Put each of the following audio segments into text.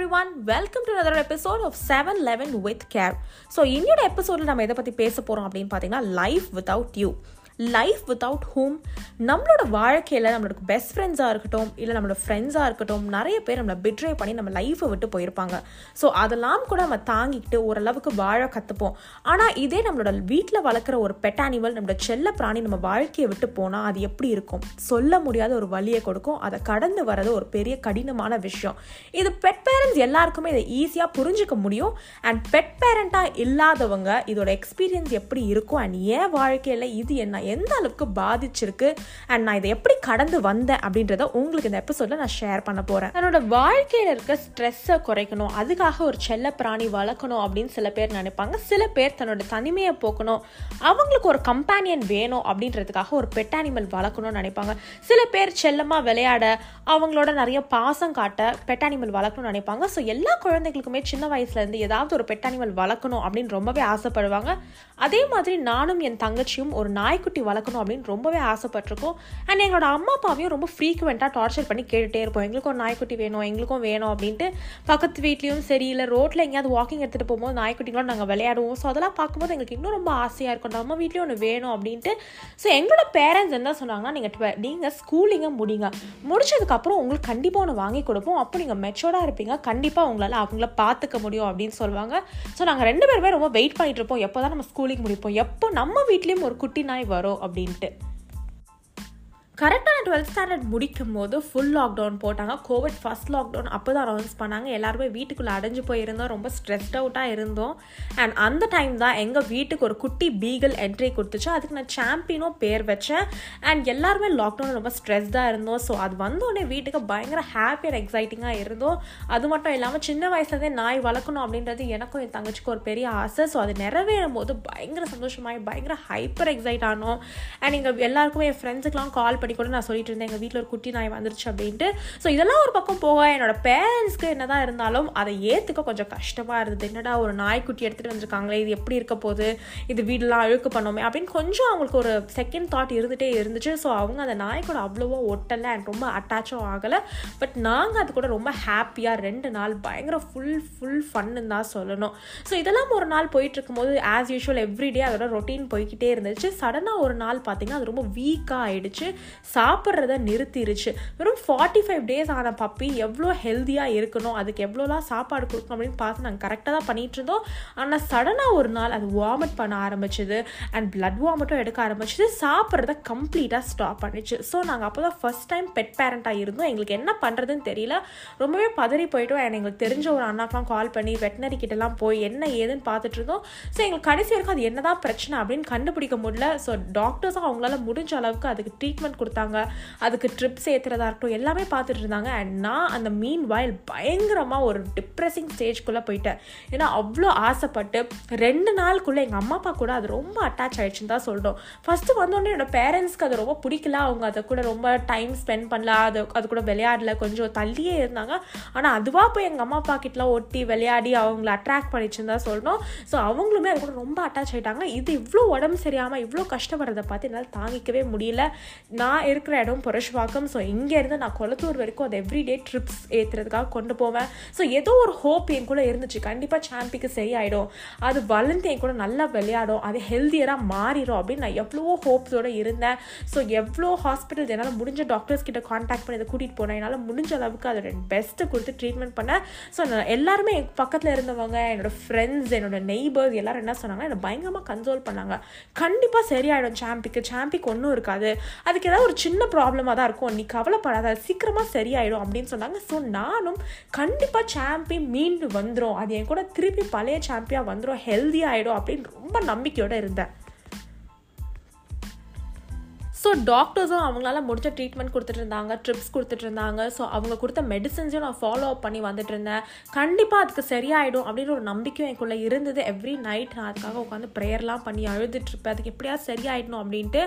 everyone, welcome to another episode of 711 with Care. So இன்னொரு எபிசோடில் நம்ம எதை பற்றி பேச போகிறோம் அப்படின்னு பார்த்தீங்கன்னா life without you life without home நம்மளோட வாழ்க்கையில் நம்மளோட பெஸ்ட் ஃப்ரெண்ட்ஸாக இருக்கட்டும் இல்லை நம்மளோட ஃப்ரெண்ட்ஸாக இருக்கட்டும் நிறைய பேர் நம்மளை பிட்ரே பண்ணி நம்ம லைஃப்பை விட்டு போயிருப்பாங்க. ஸோ அதெல்லாம் கூட நம்ம தாங்கிக்கிட்டு ஓரளவுக்கு வாழ கற்றுப்போம் ஆனால் இதே நம்மளோட வீட்டில் வளர்க்குற ஒரு பெட் அனிமல் நம்மளோட செல்ல பிராணி நம்ம வாழ்க்கையை விட்டு போனால் அது எப்படி இருக்கும்? சொல்ல முடியாத ஒரு வழியை கொடுக்கும். அதை கடந்து வர்றது ஒரு பெரிய கடினமான விஷயம். இது பெட் பேரண்ட்ஸ் எல்லாருக்குமே இதை ஈஸியாக புரிஞ்சுக்க முடியும். அண்ட் பெட் பேரண்ட்டாக இல்லாதவங்க இதோட எக்ஸ்பீரியன்ஸ் எப்படி இருக்கும்? அண்ட் ஏன் வாழ்க்கையில் இது என்ன? எந்த அளவுக்கு பாதிச்சிருக்கு? அண்ட் நான் இதை எப்படி கடந்து வந்தேன் அப்படின்றத உங்களுக்கு இந்த எபிசோடில் நான் ஷேர் பண்ண போகிறேன் என்னோட வாழ்க்கையில் இருக்க ஸ்ட்ரெஸ்ஸை குறைக்கணும். அதுக்காக ஒரு செல்ல பிராணி வளர்க்கணும் அப்படின்னு சில பேர் நினைப்பாங்க. சில பேர் தன்னோட தனிமையை போக்கணும். அவங்களுக்கு ஒரு கம்பேனியன் வேணும் அப்படின்றதுக்காக ஒரு பெட் அனிமல் வளர்க்கணும்னு நினைப்பாங்க. சில பேர் செல்லமாக விளையாட அவங்களோட நிறைய பாசம் காட்ட பெட் அனிமல் வளர்க்கணும்னு நினைப்பாங்க. ஸோ எல்லா குழந்தைகளுக்குமே சின்ன வயசுலேருந்து ஏதாவது ஒரு பெட் அனிமல் வளர்க்கணும் அப்படின்னு ரொம்பவே ஆசைப்படுவாங்க. அதே மாதிரி நானும் என் தங்கச்சியும் ஒரு நாய்க்குட்டி வளர்க்கணும் அப்படின்னு ரொம்பவே ஆசைப்பட்டிருக்கோம். அண்ட் எங்களோட அம்மா அப்பாவையும் ரொம்ப ஃப்ரீக்குவெண்ட்டாக டார்ச்சர் பண்ணி கேட்டுகிட்டே இருப்போம். எங்களுக்கும் ஒரு நாய்க்குட்டி வேணும் எங்களுக்கும் வேணும் அப்படின்ட்டு பக்கத்து வீட்லேயும் சரி இல்லை ரோட்டில் எங்கேயாவது வாக்கிங் எடுத்துகிட்டு போகும்போது நாய்க்குட்டிங்களோட நாங்கள் விளையாடுவோம். ஸோ அதெல்லாம் பார்க்கும்போது எங்களுக்கு இன்னும் ரொம்ப ஆசையாக இருக்கும். நம்ம வீட்லேயும் ஒன்று வேணும் அப்படின்ட்டு. ஸோ எங்களோட பேரண்ட்ஸ் என்ன சொன்னாங்கன்னா நீங்கள் நீங்கள் ஸ்கூலிங்கை முடிங்க. முடிச்சதுக்கப்புறம் உங்களுக்கு கண்டிப்பாக ஒன்று வாங்கி கொடுப்போம். அப்போ நீங்கள் மெச்சோர்டாக இருப்பீங்க. கண்டிப்பாக உங்களால் அவங்கள பார்த்துக்க முடியும் அப்படின்னு சொல்லுவாங்க. ஸோ நாங்கள் ரெண்டு பேருமே ரொம்ப வெயிட் பண்ணிட்டு இருப்போம். எப்போ தான் நம்ம ஸ்கூலிங் முடிப்போம். எப்போ நம்ம வீட்லேயும் ஒரு குட்டி நாய் வரும் அப்படின்ட்டு. கரெக்டாக டுவெல்த் ஸ்டாண்டர்ட் முடிக்கும் போது ஃபுல் லாக்டவுன் போட்டாங்க. கோவிட் ஃபஸ்ட் லாக்டவுன் அப்போ தான் அனௌன்ஸ் பண்ணாங்க. எல்லாருமே வீட்டுக்குள்ளே அடைஞ்சு போயிருந்தோம். ரொம்ப ஸ்ட்ரெஸ்ட் அவுட்டாக இருந்தோம். அண்ட் அந்த டைம் தான் எங்கள் வீட்டுக்கு ஒரு குட்டி பீகல் என்ட்ரி கொடுத்துச்சு. அதுக்கு நான் சாம்பியனும் பேர் வச்சேன். அண்ட் எல்லாருமே லாக்டவுன் ரொம்ப ஸ்ட்ரெஸ்டாக இருந்தோம். ஸோ அது வந்தோடனே வீட்டுக்கு பயங்கர ஹாப்பி அண்ட் எக்ஸைட்டிங்காக இருந்தோம். அது மட்டும் இல்லாமல் சின்ன வயசுலேருந்தே நாய் வளர்க்கணும் அப்படின்றது எனக்கும் என் தங்கச்சிக்கும் ஒரு பெரிய ஆசை. ஸோ அது நிறைவேறும் போது பயங்கர சந்தோஷமாகி பயங்கர ஹைப்பர் எக்ஸைட் ஆனோம். அண்ட் எங்கள் எல்லாருக்குமே என் ஃப்ரெண்ட்ஸுக்கெலாம் கால் பண்ணி கூட நான் சொல்லிட்டு இருந்தேன் எங்கள் வீட்டில் ஒரு குட்டி நாய் வந்துருச்சு அப்படின்ட்டு. ஸோ இதெல்லாம் ஒரு பக்கம் போக என்னோட பேரண்ட்ஸ்க்கு என்னதான் இருந்தாலும் அதை ஏற்றுக்க கொஞ்சம் கஷ்டமாக இருந்தது. என்னடா ஒரு நாய்க்குட்டி எடுத்துகிட்டு வந்திருக்காங்களே இது எப்படி இருக்க போகுது? இது வீடெலாம் அழுக்கு பண்ணோமே? அப்படின்னு கொஞ்சம் அவங்களுக்கு ஒரு செகண்ட் தாட் இருந்துகிட்டே இருந்துச்சு. ஸோ அவங்க அந்த நாய் கூட அவ்வளோவா ஒட்டலை அண்ட் ரொம்ப அட்டாச்சும் ஆகலை. பட் நாங்கள் அது கூட ரொம்ப ஹாப்பியாக ரெண்டு நாள் பயங்கர ஃபுல் ஃபுல் ஃபன்னு தான் சொல்லணும். ஸோ இதெல்லாம் ஒரு நாள் போயிட்டு இருக்கும்போது ஆஸ் யூஷுவல் எவ்ரிடே அதோட ரொட்டீன் போய்கிட்டே இருந்துச்சு. சடனாக ஒரு நாள் பார்த்தீங்கன்னா அது ரொம்ப வீக்காக ஆயிடுச்சு. சாப்பிட்றத நிறுத்திருச்சு. வெறும் ஃபார்ட்டி ஃபைவ் டேஸ் ஆன பப்பி எவ்வளோ ஹெல்த்தியாக இருக்கணும் அதுக்கு எவ்வளோலாம் சாப்பாடு கொடுக்கணும் அப்படின்னு பார்த்து நாங்கள் கரெக்டாக தான் பண்ணிகிட்டு இருந்தோம். ஆனால் சடனாக ஒரு நாள் அது வாமிட் பண்ண ஆரம்பிச்சது. அண்ட் பிளட் வாமிட்டும் எடுக்க ஆரம்பிச்சது. சாப்பிட்றத கம்ப்ளீட்டாக ஸ்டாப் பண்ணிச்சு. ஸோ நாங்கள் அப்போ தான் ஃபஸ்ட் டைம் பெட் பேரண்ட்டாக இருந்தோம். எங்களுக்கு என்ன பண்ணுறதுன்னு தெரியல. ரொம்பவே பதறி போயிட்டோம். அண்ட் எங்களுக்கு தெரிஞ்ச ஒரு அண்ணாக்கெலாம் கால் பண்ணி வெட்டினரி கிட்டலாம் போய் என்ன ஏதுன்னு பார்த்துட்டு இருந்தோம். ஸோ எங்களுக்கு கடைசி வரைக்கும் அது என்னதான் பிரச்சனை அப்படின்னு கண்டுபிடிக்க முடியல. ஸோ டாக்டர்ஸும் அவங்களால முடிஞ்ச அளவுக்கு அதுக்கு ட்ரீட்மெண்ட் கொடுத்தாங்க. அதுக்கு ட்ரிப்ஸ் சேர்த்துறதா இருக்கட்டும் எல்லாமே பார்த்துட்டு இருந்தாங்க. அண்ட் நான் அந்த மீன் வாயில் பயங்கரமாக ஒரு டிப்ரெசிங் ஸ்டேஜ்குள்ளே போயிட்டேன். ஏன்னா அவ்வளோ ஆசைப்பட்டு ரெண்டு நாளுக்குள்ளே எங்கள் அம்மா அப்பா கூட அது ரொம்ப அட்டாச் ஆகிடுச்சுன்னு தான் சொல்கிறோம் ஃபஸ்ட்டு வந்தோடனே என்னோட பேரண்ட்ஸ்க்கு அது ரொம்ப பிடிக்கல. அவங்க அதை கூட ரொம்ப டைம் ஸ்பெண்ட் பண்ணல. அது அது கூட விளையாடல. கொஞ்சம் தள்ளியே இருந்தாங்க. ஆனால் அதுவாக போய் எங்கள் அம்மா அப்பா கிட்டலாம் ஒட்டி விளையாடி அவங்கள அட்ராக்ட் பண்ணிச்சுன்னு தான் சொல்லணும். ஸோ அவங்களுமே அது கூட ரொம்ப அட்டாச் ஆகிட்டாங்க இது இவ்வளோ உடம்பு சரியாமல் இவ்வளோ கஷ்டப்படுறதை பார்த்து என்னால் தாங்கிக்கவே முடியல. நான் நான் இருக்கிற இடம் புரஷ்வாக்கம் ஸோ இங்கேருந்து நான் கொளத்தூர் வரைக்கும் அது எவ்ரிடே ட்ரிப்ஸ் ஏற்றுறதுக்காக கொண்டு போவேன். ஸோ ஏதோ ஒரு ஹோப் என் கூட இருந்துச்சு. கண்டிப்பாக சாம்பிக்கு சரியாயிடும். அது வளர்ந்து என் கூட நல்லா விளையாடும். அது ஹெல்த்தியராக மாறிடும் அப்படின்னு நான் எவ்வளவோ ஹோப்ஸோடு இருந்தேன். ஸோ எவ்வளோ ஹாஸ்பிட்டல் என்னால் முடிஞ்ச டாக்டர்ஸ் கிட்ட காண்டாக்ட் பண்ணி அதை கூட்டிகிட்டு போனேன். என்னால் முடிஞ்ச அளவுக்கு அதோட பெஸ்ட்டு கொடுத்து ட்ரீட்மெண்ட் பண்ணேன். ஸோ நான் எல்லாருமே என் பக்கத்தில் இருந்தவங்க என்னோட ஃப்ரெண்ட்ஸ் என்னோட நெய்பர்ஸ் எல்லாரும் என்ன சொன்னாங்கன்னா என்னை பயங்கரமாக கன்சோல் பண்ணாங்க. கண்டிப்பாக சரியாயிடும் சாம்பிக்கு. சாம்பிக்கு ஒன்றும் இருக்காது. அதுக்கு ஏதாவது ஒரு சின்ன ப்ராப்ளமாக தான் இருக்கும். நீ கவலைப்படாத சீக்கிரமாக சரியாயிடும் அப்படின்னு சொன்னாங்க. ஸோ நானும் கண்டிப்பாக சாம்பியன் மீண்டு வந்துடும் அது என் கூட திருப்பி பழைய சாம்பியாக வந்துடும் ஹெல்தி ஆகிடும் அப்படின்னு ரொம்ப நம்பிக்கையோடு இருந்தேன். ஸோ டாக்டர்ஸும் அவங்களால முடிச்ச ட்ரீட்மெண்ட் கொடுத்துட்டு இருந்தாங்க ட்ரிப்ஸ் கொடுத்துட்டு இருந்தாங்க ஸோ அவங்க கொடுத்த மெடிசன்ஸையும் நான் ஃபாலோ அப் பண்ணி வந்துட்டு இருந்தேன் கண்டிப்பாக அதுக்கு சரியாயிடும் அப்படின்னு ஒரு நம்பிக்கையும் எனக்குள்ளே இருந்தது. எவ்ரி நைட் நான் அதுக்காக உட்காந்து ப்ரேயர்லாம் பண்ணி அழுதுட்டு இருப்பேன் அதுக்கு எப்படியாவது சரியாயிடணும் அப்படின்ட்டு.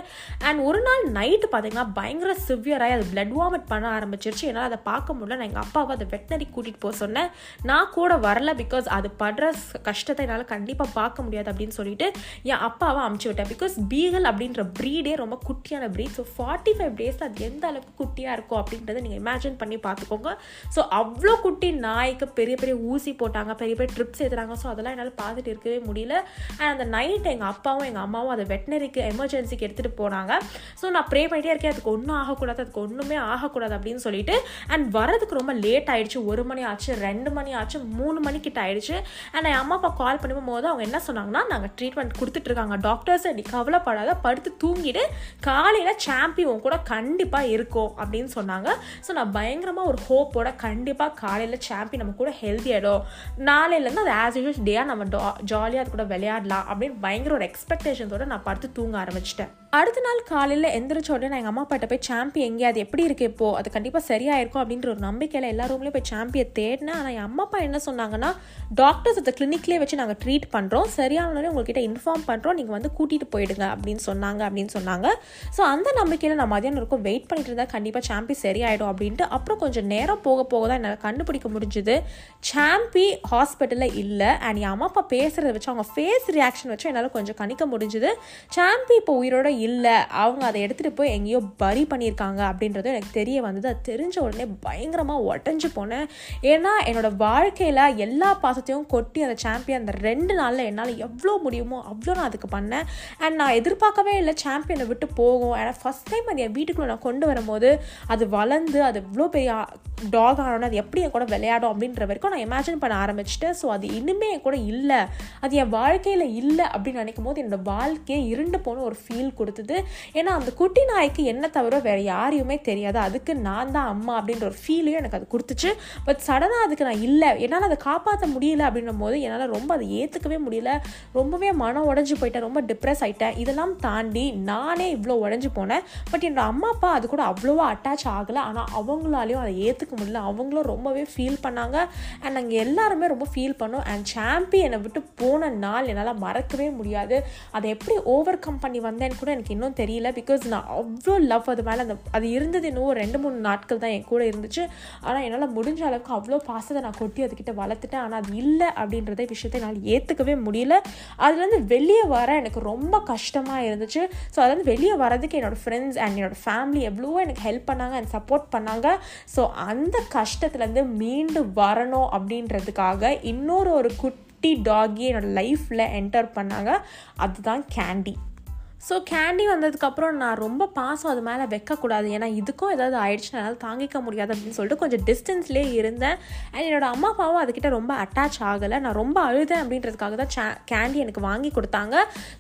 அண்ட் ஒரு நாள் நைட்டு பார்த்தீங்கன்னா பயங்கர சிவியராகி அது பிளட் வாமிட் பண்ண ஆரம்பிச்சிருச்சு. என்னால் அதை பார்க்க முடியல. நான் எங்கள் அப்பாவை அதை வெட்டினரி கூட்டிகிட்டு போக சொன்னேன். நான் கூட வரல பிகாஸ் அது படுற கஷ்டத்தை என்னால் கண்டிப்பாக பார்க்க முடியாது அப்படின்னு சொல்லிட்டு என் அப்பாவை அமுச்சு விட்டேன். பிகாஸ் பீகல் அப்படின்ற ப்ரீடே ரொம்ப குட்டியான தானே ப்ரீட் ஸோ ஃபார்ட்டி ஃபைவ் டேஸில் அது எந்த அளவுக்கு குட்டியாக இருக்கும் அப்படின்றத நீங்கள் இமேஜின் பண்ணி பார்த்துக்கோங்க. ஸோ அவ்வளோ குட்டி நாய்க்கு பெரிய பெரிய ஊசி போட்டாங்க பெரிய பெரிய ட்ரிப்ஸ் ஏற்றுறாங்க ஸோ அதெல்லாம் என்னால் பார்த்துட்டு இருக்கவே முடியல. அண்ட் அந்த நைட் எங்கள் அப்பாவும் எங்கள் அம்மாவும் அதை வெட்டினரிக்கு எமர்ஜென்சிக்கு எடுத்துகிட்டு போனாங்க. ஸோ நான் ப்ரே பண்ணிட்டே இருக்கேன். அதுக்கு ஒன்றும் ஆகக்கூடாது அதுக்கு ஒன்றுமே ஆகக்கூடாது அப்படின்னு சொல்லிட்டு. அண்ட் வரதுக்கு ரொம்ப லேட் ஆயிடுச்சு. ஒரு மணி ஆச்சு ரெண்டு மணி ஆச்சு மூணு மணிக்கிட்ட ஆயிடுச்சு. அண்ட் என் அம்மா அப்பா கால் பண்ணும்போது அவங்க என்ன சொன்னாங்கன்னா நாங்கள் ட்ரீட்மெண்ட் கொடுத்துட்ருக்காங்க டாக்டர்ஸ் நீ கவலைப்படாத படுத்து தூங்கிட்டு காலையில் சாம்பியன் கூட கண்டிப்பாக இருக்கும் அப்படின்னு சொன்னாங்க. ஸோ நான் பயங்கரமாக ஒரு ஹோப்போட கண்டிப்பாக காலையில் சாம்பியன் நம்ம கூட ஹெல்த்தி ஆகிடும் நாளையிலேருந்து அது ஆஸ் யூஷுவல் டேயாக நம்ம ஜாலியாக அது கூட விளையாடலாம் அப்படின்னு பயங்கர ஒரு எக்ஸ்பெக்டேஷன்ஸோட நான் படுத்து தூங்க ஆரம்பிச்சிட்டேன். அடுத்த நாள் காலையில் எந்திரிச்ச உடனே நான் எங்கள் அம்மா அப்பாட்ட போய் சாம்பி எங்கே அது எப்படி இருக்கு இப்போ? அது கண்டிப்பாக சரியாயிருக்கும் அப்படின்ற ஒரு நம்பிக்கையில் எல்லா ரூம்லேயும் போய் சாம்பியை தேடினேன். ஆனால் என் அம்மா அப்பா என்ன சொன்னாங்கன்னா டாக்டர்ஸ் அந்த கிளினிக்லேயே வச்சு நாங்கள் ட்ரீட் பண்ணுறோம் சரியானோடனே உங்ககிட்ட இன்ஃபார்ம் பண்ணுறோம் நீங்கள் வந்து கூட்டிகிட்டு போயிடுங்க அப்படின்னு சொன்னாங்க அப்படின்னு சொன்னாங்க. ஸோ அந்த நம்பிக்கையில் நான் மதியானம் இருக்கும் வெயிட் பண்ணிட்டு இருந்தால் கண்டிப்பாக சாம்பி சரியாயிடும் அப்படின்ட்டு அப்புறம் கொஞ்சம் நேரம் போக போக தான் என்னால் கண்டுபிடிக்க முடிஞ்சுது. சாம்பி ஹாஸ்பிட்டலில் இல்லை. அண்ட் என் அம்மா அப்பா பேசுகிறத வச்சு அவங்க ஃபேஸ் ரியாக்ஷன் வச்சு என்னால் கொஞ்சம் கணிக்க முடிஞ்சுது. சாம்பி இப்போ உயிரோட இல்லை. அவங்க அதை எடுத்துகிட்டு போய் எங்கேயோ பரி பண்ணியிருக்காங்க அப்படின்றது எனக்கு தெரிய வந்தது. அது தெரிஞ்ச உடனே பயங்கரமாக உடஞ்சி போனேன். ஏன்னா என்னோட வாழ்க்கையில் எல்லா பாசத்தையும் கொட்டி அந்த சாம்பியன் அந்த ரெண்டு நாளில் என்னால் எவ்வளோ முடியுமோ அவ்வளோ நான் அதுக்கு பண்ணேன். அண்ட் நான் எதிர்பார்க்கவே இல்லை சாம்பியனை விட்டு போகும். ஏன்னா ஃபஸ்ட் டைம் அது என் வீட்டுக்குள்ளே நான் கொண்டு வரும்போது அது வளர்ந்து அது இவ்வளோ பெரிய டாக் ஆனோன்னு அது எப்படி என் கூட விளையாடும் அப்படின்ற வரைக்கும் நான் இமேஜின் பண்ண ஆரம்பிச்சிட்டேன் ஸோ அது இனிமே என் கூட இல்லை. அது என் வாழ்க்கையில் இல்லை அப்படின்னு நினைக்கும் போது என்னோட வாழ்க்கையை இருண்டு போன ஒரு ஃபீல் கொடுத்தது. ஏன்னா அந்த குட்டி நாய்க்கு என்ன தவிர வேறு யாரையுமே தெரியாது. அதுக்கு நான் தான் அம்மா அப்படின்ற ஒரு ஃபீலையும் எனக்கு அது கொடுத்துச்சு. பட் சடனாக அதுக்கு நான் இல்லை. என்னால் அதை காப்பாற்ற முடியல அப்படின்னும் போது என்னால் ரொம்ப அதை ஏற்றுக்கவே முடியல. ரொம்பவே மனம் உடஞ்சி போயிட்டேன். ரொம்ப டிப்ரெஸ் ஆகிட்டேன் இதெல்லாம் தாண்டி நானே இவ்வளோ உடஞ்சி போனேன். பட் என்னோட அம்மா அப்பா அது கூட அவ்வளோவா அட்டாச் ஆகலை. ஆனால் அவங்களாலையும் அதை ஏற்றுக்க முடியல. அவங்களும் ரொம்பவே ஃபீல் பண்ணாங்க. அண்ட் நாங்கள் எல்லாருமே ரொம்ப ஃபீல் பண்ணோம். அண்ட் சாம்பியனை விட்டு போன நாள் என்னால் மறக்கவே முடியாது. அதை எப்படி ஓவர் கம் பண்ணி வந்தேன்னு கூட எனக்கு இன்னும் தெரியல. பிகாஸ் நான் அவ்வளோ லவ் அது மேலே அந்த அது இருந்தது இன்னும் ரெண்டு மூணு நாட்கள் தான் என் கூட இருந்துச்சு. ஆனால் என்னால் முடிஞ்ச அளவுக்கு அவ்வளோ பாசத்தை நான் கொட்டி அதுக்கிட்ட வளர்த்துட்டேன். ஆனால் அது இல்லை அப்படின்றத விஷயத்தை என்னால் ஏற்றுக்கவே முடியல. அதுலேருந்து வெளியே வர எனக்கு ரொம்ப கஷ்டமாக இருந்துச்சு. ஸோ அதுலேருந்து வெளியே வரதுக்கு என்னோடய ஃப்ரெண்ட்ஸ் அண்ட் என்னோடய ஃபேமிலி எவ்வளோ எனக்கு ஹெல்ப் பண்ணாங்க அண்ட் சப்போர்ட் பண்ணாங்க. ஸோ அந்த கஷ்டத்துலேருந்து மீண்டு வரணும் அப்படின்றதுக்காக இன்னொரு ஒரு குட்டி டாகி என்னோடய லைஃப்பில் என்டர் பண்ணாங்க. அதுதான் கேண்டி ஸோ கேண்டி வந்ததுக்கப்புறம் நான் ரொம்ப பாசம் அது மேலே வைக்கக்கூடாது. ஏன்னா இதுக்கும் ஏதாவது ஆயிடுச்சுன்னா என்னால் தாங்கிக்க முடியாது அப்படின்னு சொல்லிட்டு கொஞ்சம் டிஸ்டன்ஸ்லேயே இருந்தேன். அண்ட் என்னோட அம்மா அப்பாவும் அதுக்கிட்ட ரொம்ப அட்டாச் ஆகலை. நான் ரொம்ப அழுதேன் அப்படின்றதுக்காக தான் சே கேண்டி எனக்கு வாங்கி கொடுத்தாங்க.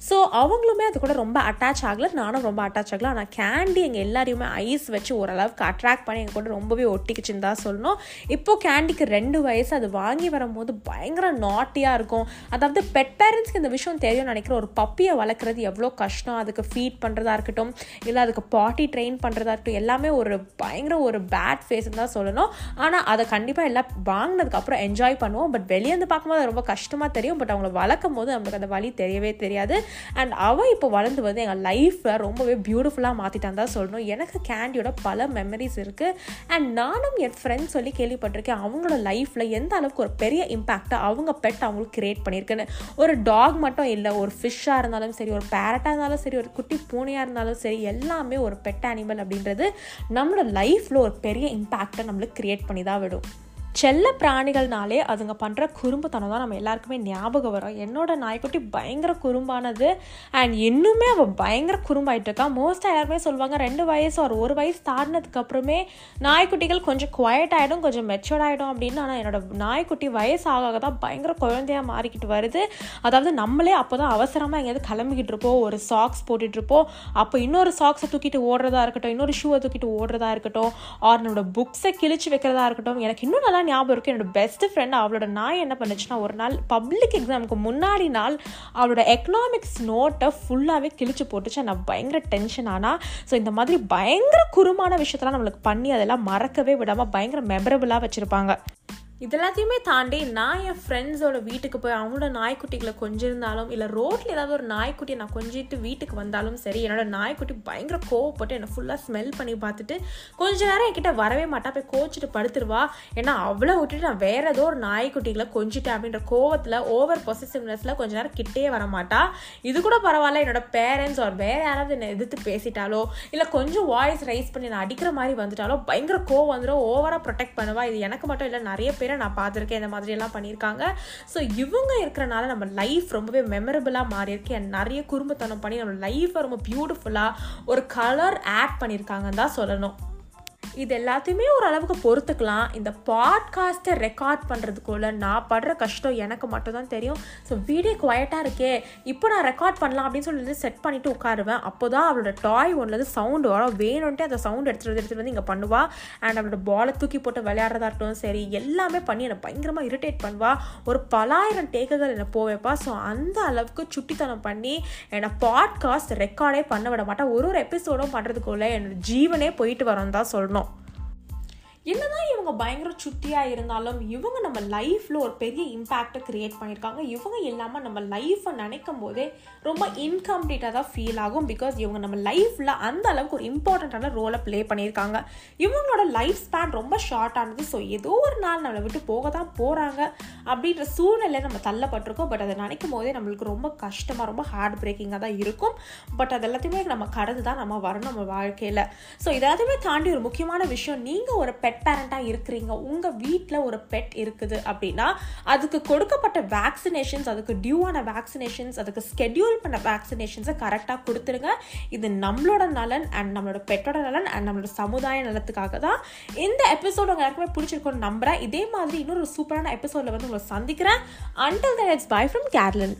ஸோ அவங்களுமே அது கூட ரொம்ப அட்டாச் ஆகலை. நானும் ரொம்ப அட்டாச் ஆகலை. ஆனால் கேண்டி எங்கள் எல்லாரையுமே ஐஸ் வச்சு ஓரளவுக்கு அட்ராக்ட் பண்ணி எங்கள் கூட ரொம்பவே ஒட்டிக்கிச்சுன்னு தான் சொல்லணும். இப்போது கேண்டிக்கு ரெண்டு வயசு. அது வாங்கி வரும்போது பயங்கர நாட்டியாக இருக்கும். அதாவது பெட் பேரண்ட்ஸ்க்கு இந்த விஷயம் தெரியும்னு நினைக்கிற ஒரு பப்பியை வளர்க்குறது எவ்வளோ கஷ்டம். அதுக்கு ஃபீட் பண்ணுறதா இருக்கட்டும் இல்லை அதுக்கு பாட்டி ட்ரெயின் பண்ணுறதா இருக்கட்டும் எல்லாமே ஒரு பயங்கர ஒரு பேட் ஃபேஸ்ன்னு தான் சொல்லணும். ஆனால் அதை கண்டிப்பாக எல்லாம் வாங்கினதுக்கப்புறம் என்ஜாய் பண்ணுவோம். பட் வெளியேருந்து பார்க்கும்போது அது ரொம்ப கஷ்டமாக தெரியும். பட் அவங்கள வளர்க்கும் போது நம்மளுக்கு அந்த வழி தெரியவே தெரியாது. அண்ட் அவள் இப்போ வளர்ந்து வந்து எங்கள் லைஃப்பில் ரொம்பவே பியூட்டிஃபுல்லாக மாற்றிட்டான் தான் சொல்லணும். எனக்கு கேண்டியோட பல மெமரிஸ் இருக்குது அண்ட் நானும் என் ஃப்ரெண்ட்ஸ் சொல்லி கேள்விப்பட்டிருக்கேன் அவங்களோட லைஃப்பில் எந்த அளவுக்கு ஒரு பெரிய இம்பாக்டை அவங்க பெட் அவங்களுக்கு கிரியேட் பண்ணியிருக்குன்னு ஒரு டாக் மட்டும் இல்லை ஒரு ஃபிஷ்ஷாக இருந்தாலும் சரி ஒரு பேரட்டாக இருந்தாலும் சரி ஒரு குட்டி பூனையாக இருந்தாலும் சரி எல்லாமே ஒரு பெட் அனிமல் அப்படின்றது நம்மளோட லைஃப்பில் ஒரு பெரிய இம்பேக்டை நம்மளுக்கு க்ரியேட் பண்ணி தான் விடும். செல்ல பிராணிகள்னாலே அதுங்க பண்ணுற குறும்புத்தனம் தான் நம்ம எல்லாருக்குமே ஞாபகம் வரும். என்னோட நாய்க்குட்டி பயங்கர குறும்பானது. அண்ட் இன்னுமே அவள் பயங்கர குறும்பாயிட்டு இருக்கா மோஸ்ட்டாக எல்லாருமே சொல்லுவாங்க ரெண்டு வயசு ஒரு ஒரு வயசு தாண்டினதுக்கு அப்புறமே நாய்க்குட்டிகள் கொஞ்சம் குவைட் ஆகிடும் கொஞ்சம் மெச்சோர்ட் ஆகிடும் அப்படின்னு. ஆனால் என்னோட நாய்க்குட்டி வயசு ஆக ஆக தான் பயங்கர குழந்தையாக மாறிக்கிட்டு வருது. அதாவது நம்மளே அப்போ தான் அவசரமாக எங்கேயாவது கிளம்பிக்கிட்டு இருப்போம் ஒரு சாக்ஸ் போட்டுட்டு இருப்போம். அப்போ இன்னொரு சாக்ஸை தூக்கிட்டு ஓடுறதா இருக்கட்டும் இன்னொரு ஷூவை தூக்கிட்டு ஓடுறதா இருக்கட்டும் ஆர் என்னோட புக்ஸை கிழிச்சு வைக்கிறதா இருக்கட்டும் எனக்கு இன்னும் நல்லா ஞாபகம் இருக்குது என்னோட பெஸ்ட் ஃப்ரெண்ட் அவளோட நாய் என்ன பண்ணுச்சுன்னா ஒரு நாள் பப்ளிக் எக்ஸாமுக்கு முன்னாடி நாள் அவளோட எக்கனாமிக்ஸ் நோட்டை ஃபுல்லாகவே கிழிச்சு போட்டுச்சு. நான் பயங்கர டென்ஷன் ஆனால் ஸோ இந்த மாதிரி பயங்கர குறுமான விஷயத்தெல்லாம் நம்மளுக்கு பண்ணி அதெல்லாம் மறக்கவே விடாமல் பயங்கர மெமரபுளாக வச்சுருப்பாங்க. இது எல்லாத்தையுமே தாண்டி நான் என் ஃப்ரெண்ட்ஸோட வீட்டுக்கு போய் அவங்களோட நாய்க்குட்டிகளை கொஞ்சிருந்தாலும் இல்லை ரோட்டில் ஏதாவது ஒரு நாய்க்குட்டியை நான் கொஞ்சிட்டு வீட்டுக்கு வந்தாலும் சரி என்னோட நாய்க்குட்டி பயங்கர கோவப்பட்டு என்னை ஃபுல்லாக ஸ்மெல் பண்ணி பார்த்துட்டு கொஞ்ச நேரம் என்கிட்ட வரவே மாட்டா போய் கோச்சிட்டு படுத்துருவா. ஏன்னா அவ்வளோ விட்டுட்டு நான் வேற ஏதோ ஒரு நாய்க்குட்டிகளை கொஞ்சிட்டேன் அப்படின்ற கோவத்தில் ஓவர் பொசிசிவ்னஸில் கொஞ்ச நேரம் கிட்டே வர மாட்டா. இது கூட பரவாயில்ல என்னோட பேரண்ட்ஸ் ஒரு வேற யாராவது என்னை எதிர்த்து பேசிட்டாலோ இல்லை கொஞ்சம் வாய்ஸ் ரைஸ் பண்ணி நான் அடிக்கிற மாதிரி வந்துட்டாலோ பயங்கர கோவம் வந்துடும் ஓவராக ப்ரொடெக்ட் பண்ணுவா. இது எனக்கு மட்டும் இல்லை நிறைய பேரை நான் பார்த்துருக்கேன் இந்த மாதிரியெல்லாம் பண்ணியிருக்காங்க. ஸோ இவங்க இருக்கிறனால நம்ம லைஃப் ரொம்பவே மெமரபிளாக மாறி நிறைய குறும்புத்தனம் பண்ணி நம்ம லைஃப்பை ரொம்ப பியூட்டிஃபுல்லாக ஒரு கலர் ஆட் பண்ணியிருக்காங்கன்னு தான் சொல்லணும். இது எல்லாத்தையுமே ஒரு அளவுக்கு பொறுத்துக்கலாம். இந்த பாட்காஸ்ட்டை ரெக்கார்ட் பண்ணுறதுக்குள்ள நான் படுற கஷ்டம் எனக்கு மட்டும்தான் தெரியும். ஸோ வீடியோ குவைட்டாக இருக்கே. இப்போ நான் ரெக்கார்ட் பண்ணலாம் அப்படின்னு சொல்லி செட் பண்ணிவிட்டு உட்காருவேன். அப்போ தான் அவளோட டாய் ஒன்றுலேருந்து சவுண்டு வரும் வேணும்ன்ட்டு அந்த சவுண்ட் எடுத்துகிட்டு எடுத்துகிட்டு வந்து இங்கே பண்ணுவா. அண்ட் அவளோட பாலை தூக்கி போட்டு விளையாடுறதா இருக்கட்டும் சரி எல்லாமே பண்ணி என்னை பயங்கரமாக இரிட்டேட் பண்ணுவா. ஒரு பலாயிரம் டேக்குகள் என்னை போவேப்பா ஸோ அந்த அளவுக்கு சுட்டித்தனம் பண்ணி என்னை பாட்காஸ்ட் ரெக்கார்டே பண்ண விட மாட்டேன் ஒரு ஒரு எபிசோடும் பண்ணுறதுக்குள்ளே என்னோட ஜீவனே போயிட்டு வரோம் தான் சொல்லணும். என்னதான் இவங்க பயங்கர சுட்டியாக இருந்தாலும் இவங்க நம்ம லைஃப்பில் ஒரு பெரிய இம்பேக்டை க்ரியேட் பண்ணியிருக்காங்க. இவங்க இல்லாமல் நம்ம லைஃப்பை நினைக்கும் போதே ரொம்ப இன்கம்ப்ளீட்டாக தான் ஃபீல் ஆகும் பிகாஸ் இவங்க நம்ம லைஃப்பில் அந்த அளவுக்கு ஒரு இம்பார்ட்டண்ட்டான ரோலை ப்ளே பண்ணியிருக்காங்க. இவங்களோட லைஃப் ஸ்பேன் ரொம்ப ஷார்ட் ஆனது. ஸோ ஏதோ ஒரு நாள் நம்மளை விட்டு போக தான் போகிறாங்க அப்படின்ற சூழ்நிலை நம்ம தள்ளப்பட்டிருக்கோம். பட் அதை நினைக்கும் போதே நம்மளுக்கு ரொம்ப கஷ்டமாக ரொம்ப ஹார்ட் பிரேக்கிங்காக தான் இருக்கும். பட் அது எல்லாத்தையுமே நம்ம கடந்து தான் நம்ம வரணும் நம்ம வாழ்க்கையில். ஸோ இதெல்லாத்தையுமே தாண்டி ஒரு முக்கியமான விஷயம் நீங்கள் ஒரு பெட் பேரண்ட்டாக இருக்கிறீங்க. உங்கள் வீட்டில் ஒரு பெட் இருக்குது அப்படின்னா அதுக்கு கொடுக்கப்பட்ட வேக்சினேஷன்ஸ் அதுக்கு டியூவான வேக்சினேஷன்ஸ் அதுக்கு ஸ்கெடியூல் பண்ண வேக்சினேஷன்ஸை கரெக்டாக கொடுத்துருங்க இது நம்மளோட நலன் அண்ட் நம்மளோட பெட்டோட நலன் அண்ட் நம்மளோட சமுதாய நலத்துக்காக தான். இந்த எபிசோட் உங்கள் எல்லாருக்குமே பிடிச்சிருக்கோன்னு நம்புகிறேன் இதே மாதிரி இன்னொரு சூப்பரான எபிசோடில் வந்து உங்களை சந்திக்கிறேன். Until the it's bye from கேர்லன்